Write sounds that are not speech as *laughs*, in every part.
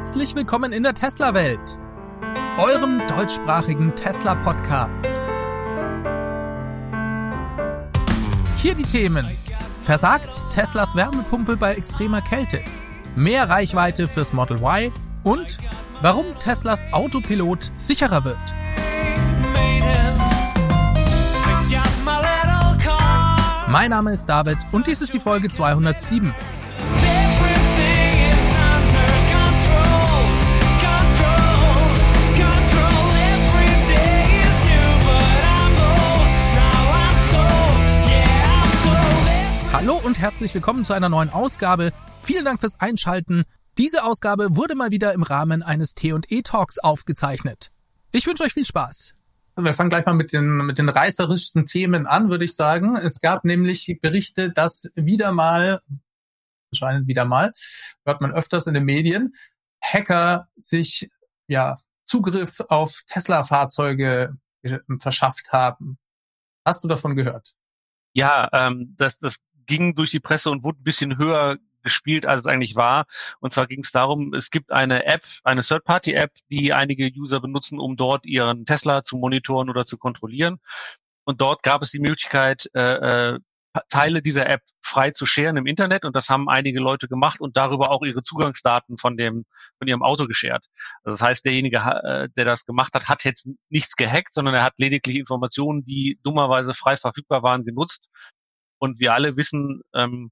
Herzlich willkommen in der Tesla-Welt, eurem deutschsprachigen Tesla-Podcast. Hier die Themen. Versagt Teslas Wärmepumpe bei extremer Kälte? Mehr Reichweite fürs Model Y? Und warum Teslas Autopilot sicherer wird? Mein Name ist David und dies ist die Folge 207. Hallo und herzlich willkommen zu einer neuen Ausgabe. Vielen Dank fürs Einschalten. Diese Ausgabe wurde mal wieder im Rahmen eines T&E Talks aufgezeichnet. Ich wünsche euch viel Spaß. Wir fangen gleich mal mit den, mit den reißerischsten Themen an, würde ich sagen. Es gab nämlich Berichte, dass wieder mal, anscheinend wieder mal, hört man öfters in den Medien, Hacker sich, ja, Zugriff auf Tesla-Fahrzeuge verschafft haben. Hast du davon gehört? Ja, ähm, das, das ging durch die Presse und wurde ein bisschen höher gespielt, als es eigentlich war. Und zwar ging es darum, es gibt eine App, eine Third-Party-App, die einige User benutzen, um dort ihren Tesla zu monitoren oder zu kontrollieren. Und dort gab es die Möglichkeit, äh, äh, Teile dieser App frei zu scheren im Internet und das haben einige Leute gemacht und darüber auch ihre Zugangsdaten von dem von ihrem Auto geschert. Also das heißt, derjenige, äh, der das gemacht hat, hat jetzt nichts gehackt, sondern er hat lediglich Informationen, die dummerweise frei verfügbar waren, genutzt und wir alle wissen, ähm,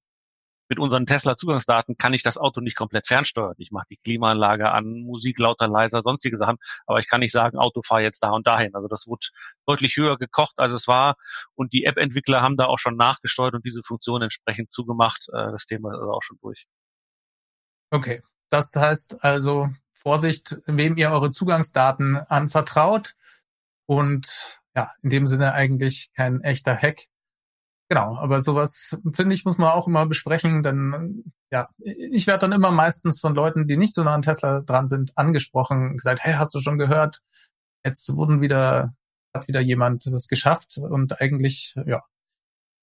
mit unseren Tesla-Zugangsdaten kann ich das Auto nicht komplett fernsteuern. Ich mache die Klimaanlage an, Musik lauter, leiser, sonstige Sachen, aber ich kann nicht sagen, Auto fahr jetzt da und dahin. Also das wurde deutlich höher gekocht, als es war. Und die App-Entwickler haben da auch schon nachgesteuert und diese Funktion entsprechend zugemacht. Äh, das Thema ist auch schon durch. Okay, das heißt also Vorsicht, wem ihr eure Zugangsdaten anvertraut. Und ja, in dem Sinne eigentlich kein echter Hack, Genau, aber sowas finde ich muss man auch immer besprechen, denn ja, ich werde dann immer meistens von Leuten, die nicht so nah an Tesla dran sind, angesprochen, gesagt, hey, hast du schon gehört? Jetzt wurden wieder hat wieder jemand das geschafft und eigentlich ja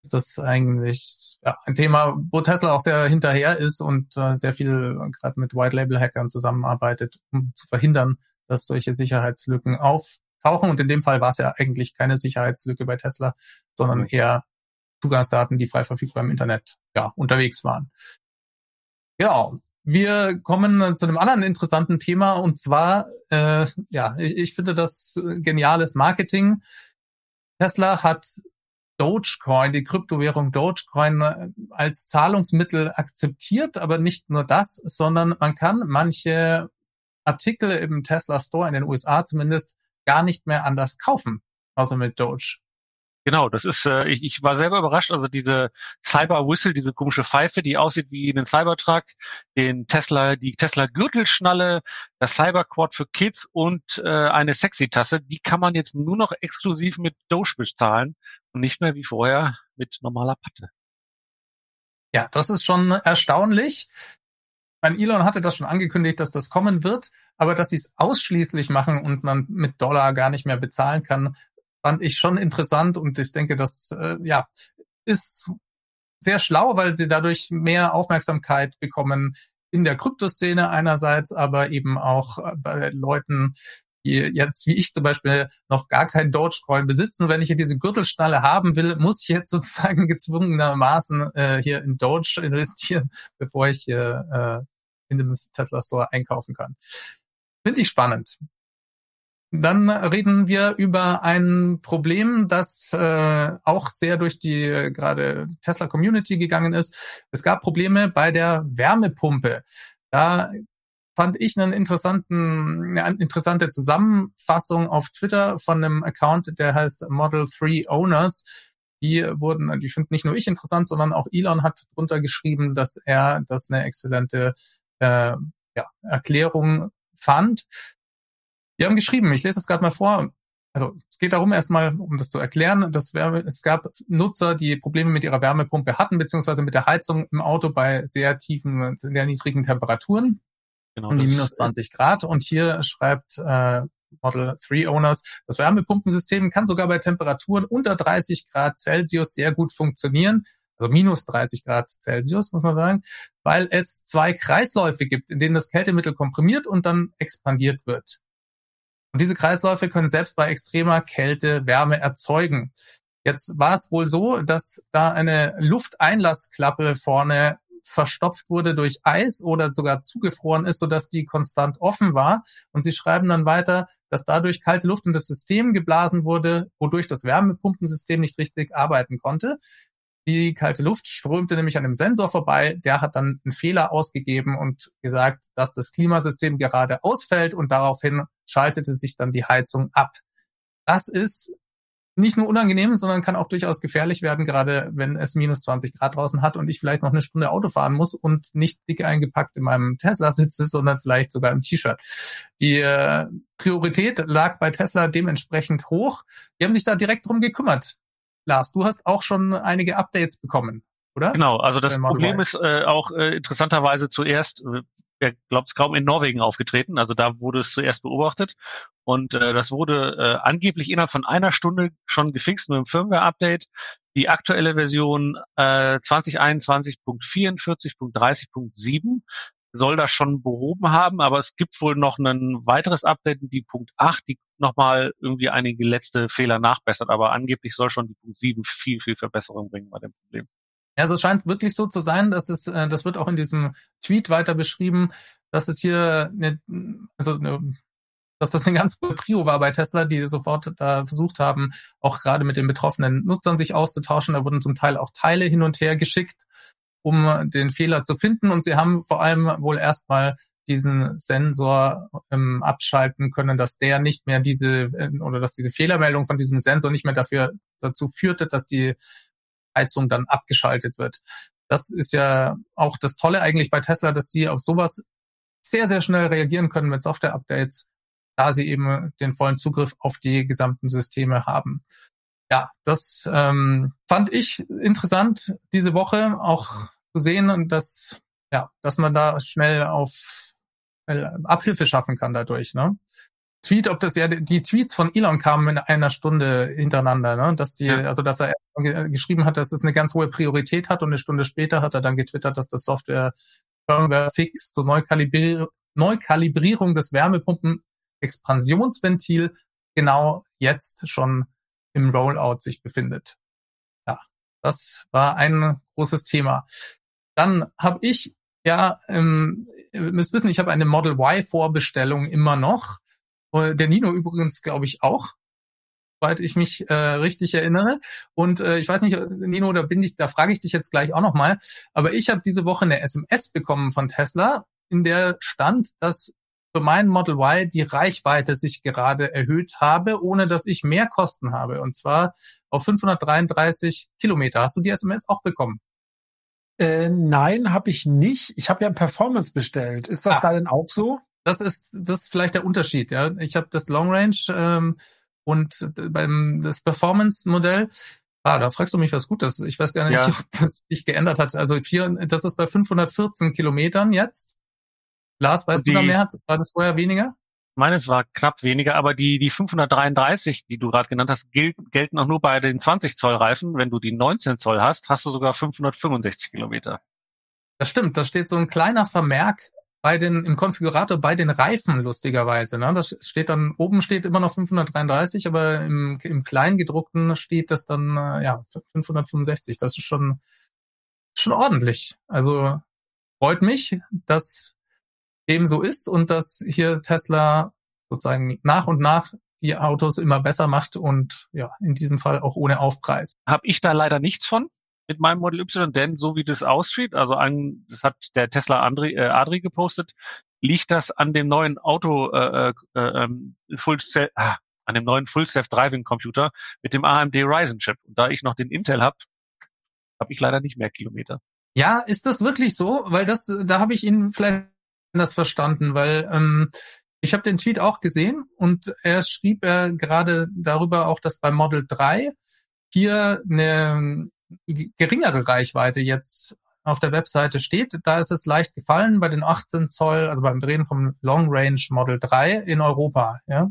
ist das eigentlich ja, ein Thema, wo Tesla auch sehr hinterher ist und äh, sehr viel gerade mit White Label Hackern zusammenarbeitet, um zu verhindern, dass solche Sicherheitslücken auftauchen. Und in dem Fall war es ja eigentlich keine Sicherheitslücke bei Tesla, sondern eher Zugangsdaten, die frei verfügbar im Internet ja, unterwegs waren. Genau. Wir kommen zu einem anderen interessanten Thema und zwar, äh, ja, ich, ich finde das geniales Marketing. Tesla hat Dogecoin, die Kryptowährung Dogecoin äh, als Zahlungsmittel akzeptiert, aber nicht nur das, sondern man kann manche Artikel im Tesla Store in den USA zumindest gar nicht mehr anders kaufen, außer mit Doge. Genau, das ist, äh, ich, ich war selber überrascht, also diese Cyber Whistle, diese komische Pfeife, die aussieht wie ein Cybertruck, den Tesla, die Tesla Gürtelschnalle, das Cyberquad für Kids und äh, eine Sexy-Tasse, die kann man jetzt nur noch exklusiv mit Doge bezahlen und nicht mehr wie vorher mit normaler Patte. Ja, das ist schon erstaunlich. Mein Elon hatte das schon angekündigt, dass das kommen wird, aber dass sie es ausschließlich machen und man mit Dollar gar nicht mehr bezahlen kann, fand ich schon interessant und ich denke, das äh, ja ist sehr schlau, weil sie dadurch mehr Aufmerksamkeit bekommen in der Kryptoszene einerseits, aber eben auch äh, bei Leuten, die jetzt wie ich zum Beispiel noch gar kein Dogecoin besitzen. wenn ich hier diese Gürtelschnalle haben will, muss ich jetzt *laughs* sozusagen gezwungenermaßen äh, hier in Doge investieren, *laughs* bevor ich hier äh, in dem Tesla Store einkaufen kann. Finde ich spannend. Dann reden wir über ein Problem, das äh, auch sehr durch die äh, gerade Tesla Community gegangen ist. Es gab Probleme bei der Wärmepumpe. Da fand ich einen interessanten, eine interessante Zusammenfassung auf Twitter von einem Account, der heißt Model 3 Owners. Die wurden, die finde nicht nur ich interessant, sondern auch Elon hat drunter geschrieben, dass er das eine exzellente äh, ja, Erklärung fand. Wir haben geschrieben, ich lese es gerade mal vor. Also es geht darum, erstmal, um das zu erklären, dass Wärme, es gab Nutzer, die Probleme mit ihrer Wärmepumpe hatten, beziehungsweise mit der Heizung im Auto bei sehr tiefen, sehr niedrigen Temperaturen, genau, um die minus 20 Grad. Und hier schreibt äh, Model 3 Owners, das Wärmepumpensystem kann sogar bei Temperaturen unter 30 Grad Celsius sehr gut funktionieren also minus 30 Grad Celsius, muss man sagen. weil es zwei Kreisläufe gibt, in denen das Kältemittel komprimiert und dann expandiert wird. Und diese Kreisläufe können selbst bei extremer Kälte Wärme erzeugen. Jetzt war es wohl so, dass da eine Lufteinlassklappe vorne verstopft wurde durch Eis oder sogar zugefroren ist, sodass die konstant offen war. Und sie schreiben dann weiter, dass dadurch kalte Luft in das System geblasen wurde, wodurch das Wärmepumpensystem nicht richtig arbeiten konnte. Die kalte Luft strömte nämlich an dem Sensor vorbei. Der hat dann einen Fehler ausgegeben und gesagt, dass das Klimasystem gerade ausfällt und daraufhin schaltete sich dann die Heizung ab. Das ist nicht nur unangenehm, sondern kann auch durchaus gefährlich werden, gerade wenn es minus 20 Grad draußen hat und ich vielleicht noch eine Stunde Auto fahren muss und nicht dick eingepackt in meinem Tesla sitze, sondern vielleicht sogar im T-Shirt. Die äh, Priorität lag bei Tesla dementsprechend hoch. Die haben sich da direkt drum gekümmert. Lars, du hast auch schon einige Updates bekommen, oder? Genau, also das Problem ist äh, auch äh, interessanterweise zuerst, äh, wer glaubt es kaum, in Norwegen aufgetreten. Also da wurde es zuerst beobachtet. Und äh, das wurde äh, angeblich innerhalb von einer Stunde schon gefixt mit dem Firmware-Update. Die aktuelle Version äh, 2021.44.30.7 soll das schon behoben haben, aber es gibt wohl noch ein weiteres Update, die Punkt 8, die nochmal irgendwie einige letzte Fehler nachbessert, aber angeblich soll schon die Punkt 7 viel, viel Verbesserung bringen bei dem Problem. Ja, also es scheint wirklich so zu sein, dass es, äh, das wird auch in diesem Tweet weiter beschrieben, dass es hier eine, also eine, dass das eine *laughs* ganz gute Prio war bei Tesla, die sofort da versucht haben, auch gerade mit den betroffenen Nutzern sich auszutauschen. Da wurden zum Teil auch Teile hin und her geschickt, um den Fehler zu finden. Und sie haben vor allem wohl erstmal diesen Sensor ähm, abschalten können, dass der nicht mehr diese äh, oder dass diese Fehlermeldung von diesem Sensor nicht mehr dafür dazu führte, dass die Heizung dann abgeschaltet wird. Das ist ja auch das Tolle eigentlich bei Tesla, dass sie auf sowas sehr, sehr schnell reagieren können mit Software-Updates, da sie eben den vollen Zugriff auf die gesamten Systeme haben. Ja, das ähm, fand ich interessant diese Woche auch zu sehen, dass ja, dass man da schnell auf äh, Abhilfe schaffen kann dadurch. Ne? Tweet, ob das ja die Tweets von Elon kamen in einer Stunde hintereinander, ne? dass die, ja. also dass er geschrieben hat, dass es eine ganz hohe Priorität hat und eine Stunde später hat er dann getwittert, dass das Software Firmware Fix zur Neukalibrier Neukalibrierung des Wärmepumpen-Expansionsventil genau jetzt schon im Rollout sich befindet. Ja, das war ein großes Thema. Dann habe ich ja, ähm, ihr müsst wissen, ich habe eine Model Y Vorbestellung immer noch äh, der Nino übrigens, glaube ich, auch, soweit ich mich äh, richtig erinnere. Und äh, ich weiß nicht, Nino, da bin ich, da frage ich dich jetzt gleich auch nochmal. Aber ich habe diese Woche eine SMS bekommen von Tesla, in der stand, dass für meinen Model Y die Reichweite sich gerade erhöht habe, ohne dass ich mehr Kosten habe. Und zwar auf 533 Kilometer. Hast du die SMS auch bekommen? Äh, nein, habe ich nicht. Ich habe ja Performance bestellt. Ist das ah. da denn auch so? das ist das ist vielleicht der Unterschied. Ja, ich habe das Long Range ähm, und beim das Performance Modell. Ah, da fragst du mich was Gutes. Ich weiß gar nicht, ja. *laughs* ob das sich geändert hat. Also vier, das ist bei 514 Kilometern jetzt. Lars, weißt die, du da mehr? War das vorher weniger? Meines war knapp weniger, aber die, die 533, die du gerade genannt hast, gelten, gelten auch nur bei den 20 Zoll Reifen. Wenn du die 19 Zoll hast, hast du sogar 565 Kilometer. Das stimmt, da steht so ein kleiner Vermerk bei den, im Konfigurator bei den Reifen lustigerweise. Ne? Das steht dann, oben steht immer noch 533, aber im, im Kleingedruckten steht das dann, äh, ja, 565. Das ist schon, schon ordentlich. Also freut mich, dass dem so ist und dass hier Tesla sozusagen nach und nach die Autos immer besser macht und ja, in diesem Fall auch ohne Aufpreis. Habe ich da leider nichts von mit meinem Model Y, denn so wie das aussieht, also an, das hat der Tesla Andri, äh, Adri gepostet, liegt das an dem neuen Auto äh, äh, ähm, Full Self, ah, an dem neuen Full Self Driving Computer mit dem AMD Ryzen Chip. Und da ich noch den Intel habe, habe ich leider nicht mehr Kilometer. Ja, ist das wirklich so? Weil das, da habe ich ihn vielleicht anders verstanden, weil ähm, ich habe den Tweet auch gesehen und er schrieb er gerade darüber auch, dass beim Model 3 hier eine geringere Reichweite jetzt auf der Webseite steht, da ist es leicht gefallen bei den 18 Zoll, also beim Drehen vom Long Range Model 3 in Europa, ja.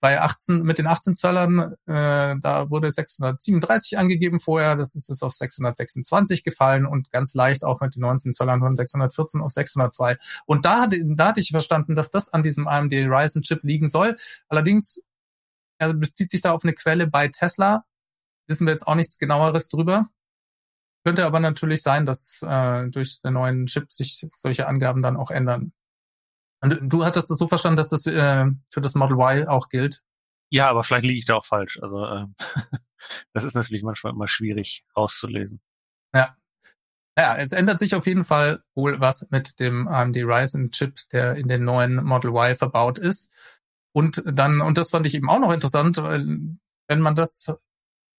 Bei 18, mit den 18 Zöllern, äh, da wurde 637 angegeben vorher, das ist es auf 626 gefallen und ganz leicht auch mit den 19 Zöllern von 614 auf 602. Und da hatte, da hatte ich verstanden, dass das an diesem AMD Ryzen Chip liegen soll. Allerdings er bezieht sich da auf eine Quelle bei Tesla. Wissen wir jetzt auch nichts genaueres drüber. Könnte aber natürlich sein, dass äh, durch den neuen Chip sich solche Angaben dann auch ändern. Und du hattest das so verstanden, dass das äh, für das Model Y auch gilt? Ja, aber vielleicht liege ich da auch falsch. Also ähm, *laughs* das ist natürlich manchmal immer schwierig rauszulesen. Ja. Ja, es ändert sich auf jeden Fall wohl was mit dem AMD Ryzen Chip, der in den neuen Model Y verbaut ist. Und dann, und das fand ich eben auch noch interessant, weil wenn man das,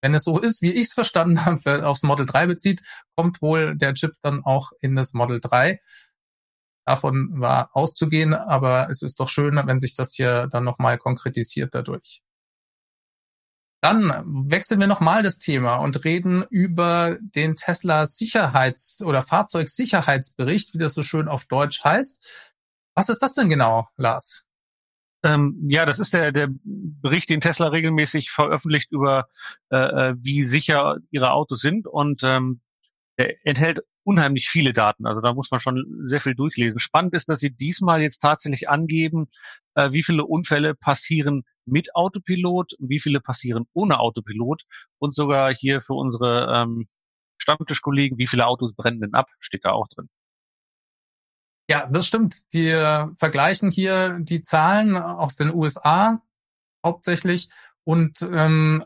wenn es so ist, wie ich es verstanden *laughs* habe, aufs Model 3 bezieht, kommt wohl der Chip dann auch in das Model 3. Davon war auszugehen, aber es ist doch schön, wenn sich das hier dann nochmal konkretisiert dadurch. Dann wechseln wir nochmal das Thema und reden über den Tesla Sicherheits- oder Fahrzeugsicherheitsbericht, wie das so schön auf Deutsch heißt. Was ist das denn genau, Lars? Ähm, ja, das ist der, der Bericht, den Tesla regelmäßig veröffentlicht über, äh, äh wie sicher ihre Autos sind. Und ähm, der enthält unheimlich viele Daten. Also da muss man schon sehr viel durchlesen. Spannend ist, dass sie diesmal jetzt tatsächlich angeben, äh, wie viele Unfälle passieren mit Autopilot, wie viele passieren ohne Autopilot und sogar hier für unsere ähm, Stammtischkollegen, wie viele Autos brennen denn ab, steht da auch drin. Ja, das stimmt. Äh, vergleichen hier die Zahlen aus den USA hauptsächlich und ähm,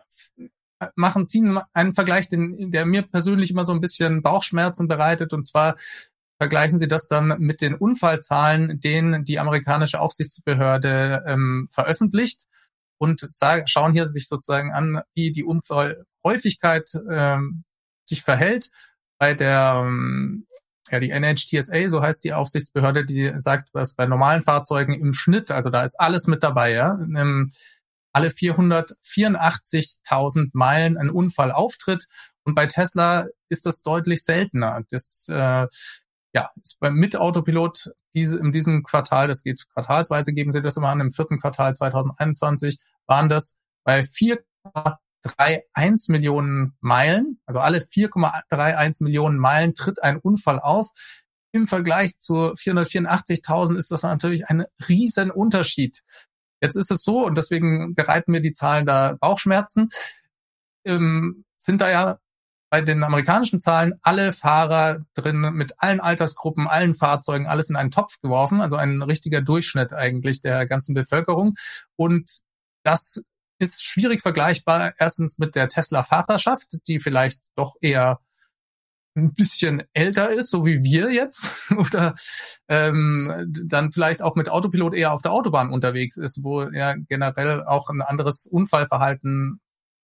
machen, ziehen einen Vergleich, den, der mir persönlich immer so ein bisschen Bauchschmerzen bereitet. Und zwar vergleichen sie das dann mit den Unfallzahlen, denen die amerikanische Aufsichtsbehörde ähm, veröffentlicht und schauen hier sich sozusagen an, wie die Unfallhäufigkeit ähm, sich verhält bei der ähm, ja, die NHTSA, so heißt die Aufsichtsbehörde, die sagt, was bei normalen Fahrzeugen im Schnitt, also da ist alles mit dabei, ja, alle 484.000 Meilen ein Unfall auftritt. Und bei Tesla ist das deutlich seltener. Das äh, ja, ist beim mit Autopilot diese, in diesem Quartal, das geht quartalsweise, geben sie das immer an, im vierten Quartal 2021 waren das bei 4,31 Millionen Meilen, also alle 4,31 Millionen Meilen tritt ein Unfall auf. Im Vergleich zu 484.000 ist das natürlich ein riesen Unterschied. Jetzt ist es so, und deswegen bereiten mir die Zahlen da Bauchschmerzen, ähm, sind da ja bei den amerikanischen Zahlen alle Fahrer drin mit allen Altersgruppen, allen Fahrzeugen, alles in einen Topf geworfen, also ein richtiger Durchschnitt eigentlich der ganzen Bevölkerung. Und das ist schwierig vergleichbar erstens mit der Tesla-Fahrerschaft, die vielleicht doch eher ein bisschen älter ist, so wie wir jetzt, *laughs* oder ähm, dann vielleicht auch mit Autopilot eher auf der Autobahn unterwegs ist, wo ja generell auch ein anderes Unfallverhalten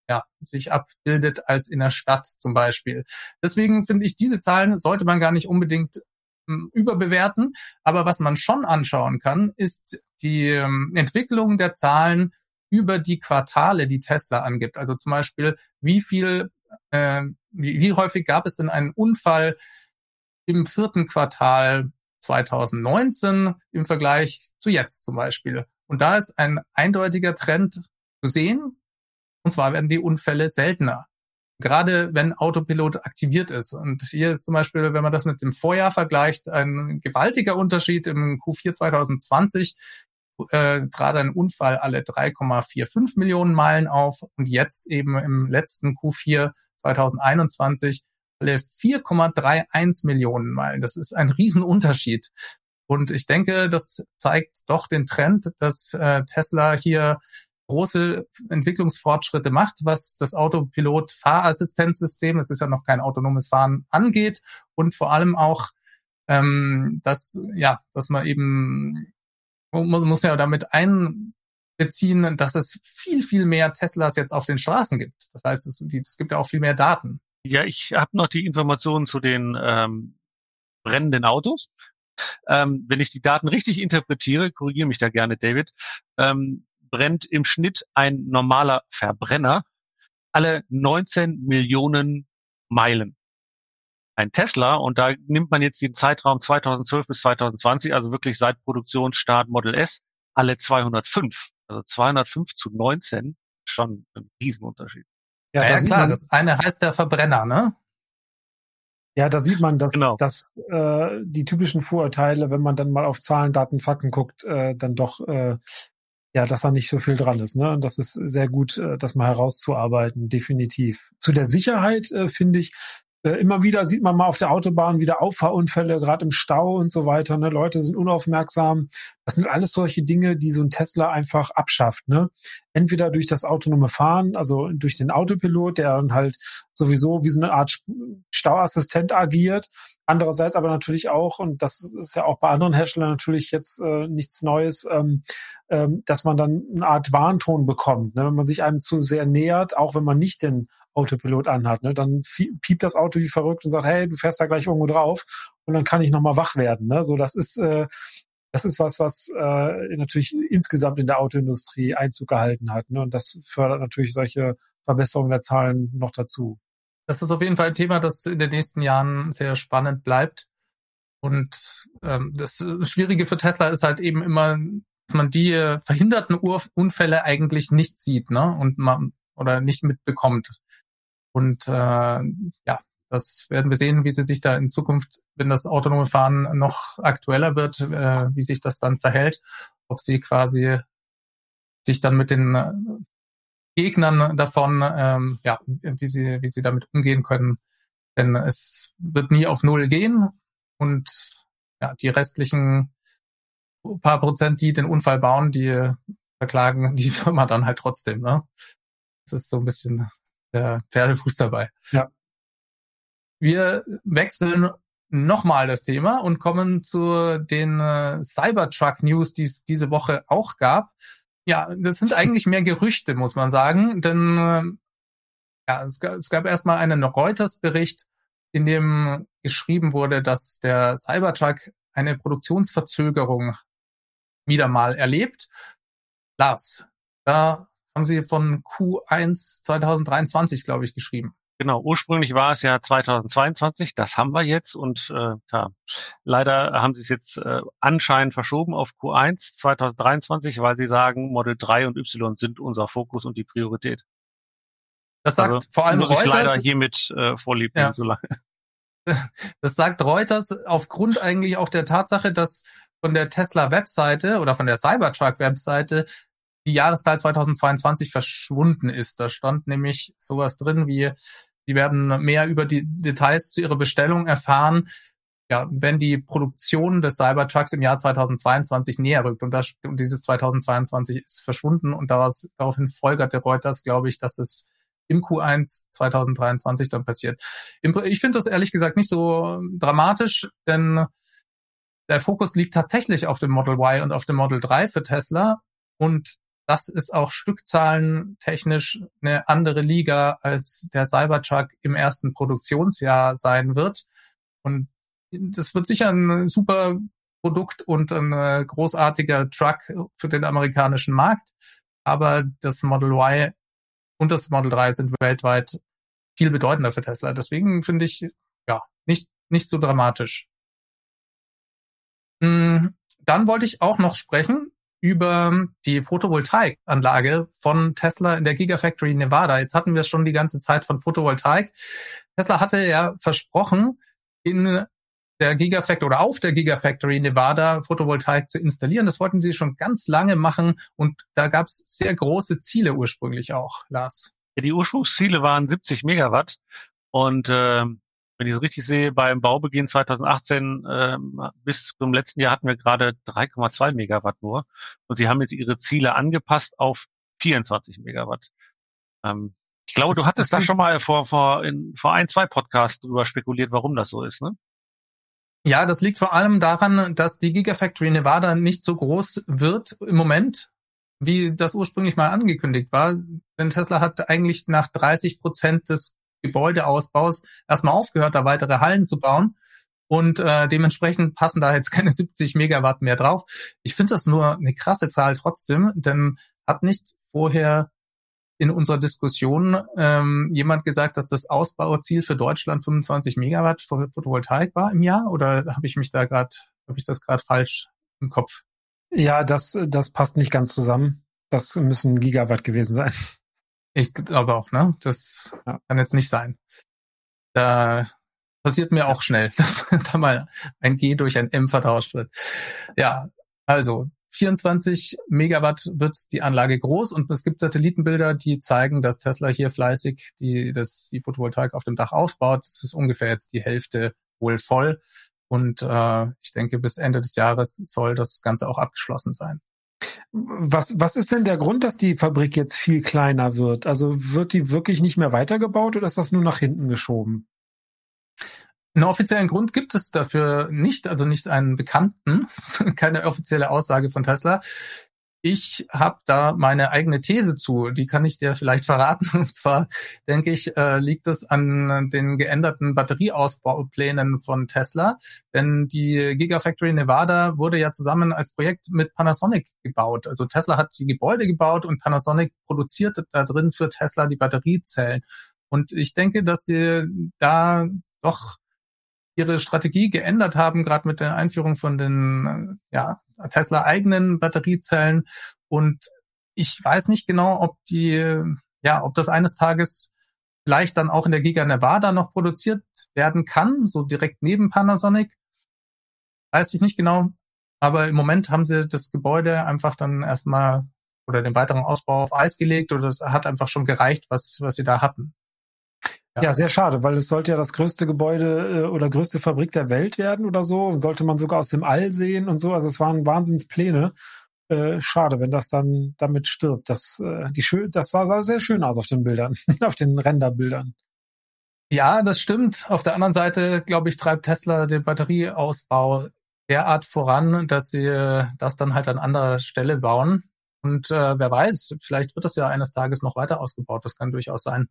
ja, sich abbildet als in der Stadt zum Beispiel. Deswegen finde ich, diese Zahlen sollte man gar nicht unbedingt ähm, überbewerten. Aber was man schon anschauen kann, ist die ähm, Entwicklung der Zahlen über die Quartale, die Tesla angibt. Also zum Beispiel, wie viel äh, wie, wie häufig gab es denn einen Unfall im vierten Quartal 2019 im Vergleich zu jetzt zum Beispiel? Und da ist ein eindeutiger Trend zu sehen. Und zwar werden die Unfälle seltener. Gerade wenn Autopilot aktiviert ist. Und hier ist zum Beispiel, wenn man das mit dem Vorjahr vergleicht, ein gewaltiger Unterschied. Im Q4 2020 äh, trat ein Unfall alle 3,45 Millionen Meilen auf und jetzt eben im letzten Q4 2021 alle 4,31 Millionen Meilen. Das ist ein Riesenunterschied. Und ich denke, das zeigt doch den Trend, dass äh, Tesla hier große Entwicklungsfortschritte macht, was das Autopilot-Fahrassistenzsystem, es ist ja noch kein autonomes Fahren, angeht und vor allem auch, ähm, dass ja, dass man eben man muss ja damit einbeziehen, dass es viel, viel mehr Teslas jetzt auf den Straßen gibt. Das heißt, es, es gibt ja auch viel mehr Daten. Ja, ich habe noch die Informationen zu den ähm, brennenden Autos. Ähm, wenn ich die Daten richtig interpretiere, korrigiere mich da gerne, David, ähm, brennt im Schnitt ein normaler Verbrenner alle 19 Millionen Meilen ein Tesla und da nimmt man jetzt den Zeitraum 2012 bis 2020, also wirklich seit Produktionsstart Model S, alle 205. Also 205 zu 19, schon ein Riesenunterschied. Ja, ja klar, man, das eine heißt der Verbrenner, ne? Ja, da sieht man, dass, genau. dass äh, die typischen Vorurteile, wenn man dann mal auf Zahlen, Daten, Fakten guckt, äh, dann doch äh, ja, dass da nicht so viel dran ist. Ne? Und das ist sehr gut, äh, das mal herauszuarbeiten, definitiv. Zu der Sicherheit äh, finde ich, immer wieder sieht man mal auf der Autobahn wieder Auffahrunfälle, gerade im Stau und so weiter. Ne? Leute sind unaufmerksam. Das sind alles solche Dinge, die so ein Tesla einfach abschafft. Ne? Entweder durch das autonome Fahren, also durch den Autopilot, der dann halt sowieso wie so eine Art Stauassistent agiert. Andererseits aber natürlich auch, und das ist ja auch bei anderen Herstellern natürlich jetzt äh, nichts Neues, ähm, ähm, dass man dann eine Art Warnton bekommt. Ne? Wenn man sich einem zu sehr nähert, auch wenn man nicht den Autopilot anhat. Ne? Dann piept das Auto wie verrückt und sagt, hey, du fährst da gleich irgendwo drauf und dann kann ich nochmal wach werden. Ne? So, das ist, äh, das ist was, was äh, natürlich insgesamt in der Autoindustrie Einzug gehalten hat. Ne? Und das fördert natürlich solche Verbesserungen der Zahlen noch dazu. Das ist auf jeden Fall ein Thema, das in den nächsten Jahren sehr spannend bleibt. Und ähm, das Schwierige für Tesla ist halt eben immer, dass man die verhinderten Unfälle eigentlich nicht sieht, ne? Und man oder nicht mitbekommt. Und äh, ja, das werden wir sehen, wie sie sich da in Zukunft, wenn das autonome Fahren noch aktueller wird, äh, wie sich das dann verhält, ob sie quasi sich dann mit den äh, Gegnern davon, ähm, ja, wie sie, wie sie damit umgehen können. Denn es wird nie auf Null gehen und ja, die restlichen paar Prozent, die den Unfall bauen, die verklagen die *laughs* Firma dann halt trotzdem. Ne? Das ist so ein bisschen der Pferdefuß dabei. Ja. Wir wechseln nochmal das Thema und kommen zu den äh, Cybertruck News, die es diese Woche auch gab. Ja, das sind eigentlich mehr Gerüchte, muss man sagen, denn äh, ja, es gab, es gab erstmal einen Reuters-Bericht, in dem geschrieben wurde, dass der Cybertruck eine Produktionsverzögerung wieder mal erlebt. Lars, da haben Sie von Q1 2023, glaube ich, geschrieben. Genau, ursprünglich war es ja 2022, das haben wir jetzt und äh, ja, leider haben sie es jetzt äh, anscheinend verschoben auf Q1 2023, weil sie sagen, Model 3 und Y sind unser Fokus und die Priorität. Das sagt also, vor allem muss Reuters. Ich leider hiermit äh, vorlieb ja. so lange. *laughs* Das sagt Reuters aufgrund eigentlich auch der Tatsache, dass von der Tesla-Webseite oder von der Cybertruck-Webseite die Jahreszahl 2022 verschwunden ist. Da stand nämlich sowas drin wie, die werden mehr über die Details zu ihrer Bestellung erfahren, ja, wenn die Produktion des Cybertrucks im Jahr 2022 näher rückt. Und, das, und dieses 2022 ist verschwunden und daraus, daraufhin folgerte Reuters, glaube ich, dass es im Q1 2023 dann passiert. Ich finde das ehrlich gesagt nicht so dramatisch, denn der Fokus liegt tatsächlich auf dem Model Y und auf dem Model 3 für Tesla. Und das ist auch stückzahlentechnisch eine andere Liga, als der Cybertruck im ersten Produktionsjahr sein wird. Und das wird sicher ein super Produkt und ein äh, großartiger Truck für den amerikanischen Markt. Aber das Model Y und das Model 3 sind weltweit viel bedeutender für Tesla. Deswegen finde ich, ja, nicht, nicht so dramatisch. Hm, dann wollte ich auch noch sprechen über die Photovoltaikanlage von Tesla in der Gigafactory Nevada. Jetzt hatten wir schon die ganze Zeit von Photovoltaik. Tesla hatte ja versprochen, in der Gigafactory oder auf der Gigafactory Nevada Photovoltaik zu installieren. Das wollten sie schon ganz lange machen und da gab es sehr große Ziele ursprünglich auch, Lars. Ja, die Ursprungsziele waren 70 Megawatt und äh, wenn ich es richtig sehe, beim Baubeginn 2018 äh, bis zum letzten Jahr hatten wir gerade 3,2 Megawatt nur. Und sie haben jetzt ihre Ziele angepasst auf 24 Megawatt. Ähm, ich glaube, das, du hattest da schon mal vor, vor, in, vor ein, zwei Podcasts drüber spekuliert, warum das so ist, ne? Ja, das liegt vor allem daran, dass die Gigafactory Nevada nicht so groß wird im Moment, wie das ursprünglich mal angekündigt war. Denn Tesla hat eigentlich nach 30 Prozent des Gebäudeausbaus erstmal aufgehört, da weitere Hallen zu bauen. Und äh, dementsprechend passen da jetzt keine *laughs* 70 Megawatt mehr drauf. Ich finde das nur eine krasse Zahl trotzdem, denn hat nicht vorher in unserer Diskussion ähm, jemand gesagt, dass das Ausbauziel für Deutschland 25 Megawatt Photovoltaik war im Jahr? Oder habe ich mich da gerade, habe ich das gerade falsch im Kopf? Ja, das, das passt nicht ganz zusammen. Das müssen Gigawatt gewesen sein. Ich glaube auch, ne? Das ja. kann jetzt nicht sein. Da passiert mir auch schnell, *laughs* dass da mal ein G durch ein M vertauscht wird. Ja, also 24 Megawatt wird die Anlage groß und es gibt Satellitenbilder, die zeigen, dass Tesla hier fleißig die, das, die Photovoltaik auf dem Dach aufbaut. Es ist ungefähr jetzt die Hälfte wohl voll. Und äh, ich denke, bis Ende des Jahres soll das Ganze auch abgeschlossen sein. Was, was ist denn der Grund, dass die Fabrik jetzt viel kleiner wird? Also wird die wirklich nicht mehr weitergebaut oder ist das nur nach hinten geschoben? Einen offiziellen Grund gibt es dafür nicht, also nicht einen bekannten, *laughs* keine offizielle Aussage von Tesla. Ich habe da meine eigene These zu, die kann ich dir vielleicht *laughs* verraten. Und zwar denke ich, äh, liegt es an den geänderten Batterieausbauplänen von Tesla. Denn die Gigafactory Nevada wurde ja zusammen als Projekt mit Panasonic gebaut. Also Tesla hat die Gebäude gebaut und Panasonic produziert da drin für Tesla die Batteriezellen. Und ich denke, dass sie da doch ihre Strategie geändert haben, gerade mit der Einführung von den ja, Tesla eigenen Batteriezellen. Und ich weiß nicht genau, ob die, ja, ob das eines Tages vielleicht dann auch in der Giga Nevada noch produziert werden kann, so direkt neben Panasonic. Weiß ich nicht genau. Aber im Moment haben sie das Gebäude einfach dann erstmal oder den weiteren Ausbau auf Eis gelegt oder es hat einfach schon gereicht, was, was sie da hatten. Ja. ja. sehr schade, weil es sollte ja das größte Gebäude äh, oder größte Fabrik der Welt werden oder so. Sollte man sogar aus dem All sehen und so. Also es waren Wahnsinnspläne. Äh, schade, wenn das dann damit stirbt. Das, äh, die schön, das sah, sah sehr schön aus auf den Bildern, *laughs* auf den Renderbildern. Ja, das stimmt. Auf der anderen Seite, glaube ich, treibt Tesla den Batterieausbau derart voran, dass sie äh, das dann halt an anderer Stelle bauen. Und äh, wer weiß, vielleicht wird das ja eines Tages noch weiter ausgebaut. Das kann durchaus sein.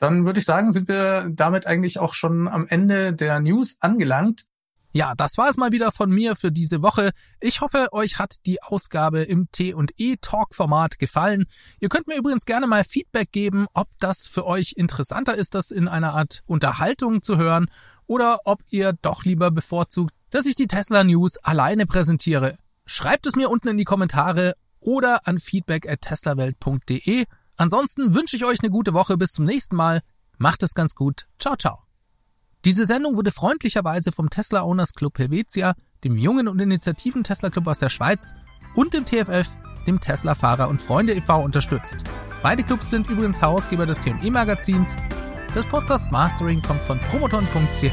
Dann würde ich sagen, sind wir damit eigentlich auch schon am Ende der News angelangt. Ja, das war es mal wieder von mir für diese Woche. Ich hoffe, euch hat die Ausgabe im T&E Talk Format gefallen. Ihr könnt mir übrigens gerne mal Feedback geben, ob das für euch interessanter ist, das in einer Art Unterhaltung zu hören oder ob ihr doch lieber bevorzugt, dass ich die Tesla News alleine präsentiere. Schreibt es mir unten in die Kommentare oder an feedback at teslawelt.de. Ansonsten wünsche ich euch eine gute Woche. Bis zum nächsten Mal. Macht es ganz gut. Ciao, ciao. Diese Sendung wurde freundlicherweise vom Tesla Owners Club Helvetia, dem Jungen und Initiativen Tesla Club aus der Schweiz und dem TFF, dem Tesla Fahrer und Freunde e.V. unterstützt. Beide Clubs sind übrigens Herausgeber des TME Magazins. Das Podcast Mastering kommt von promoton.ch.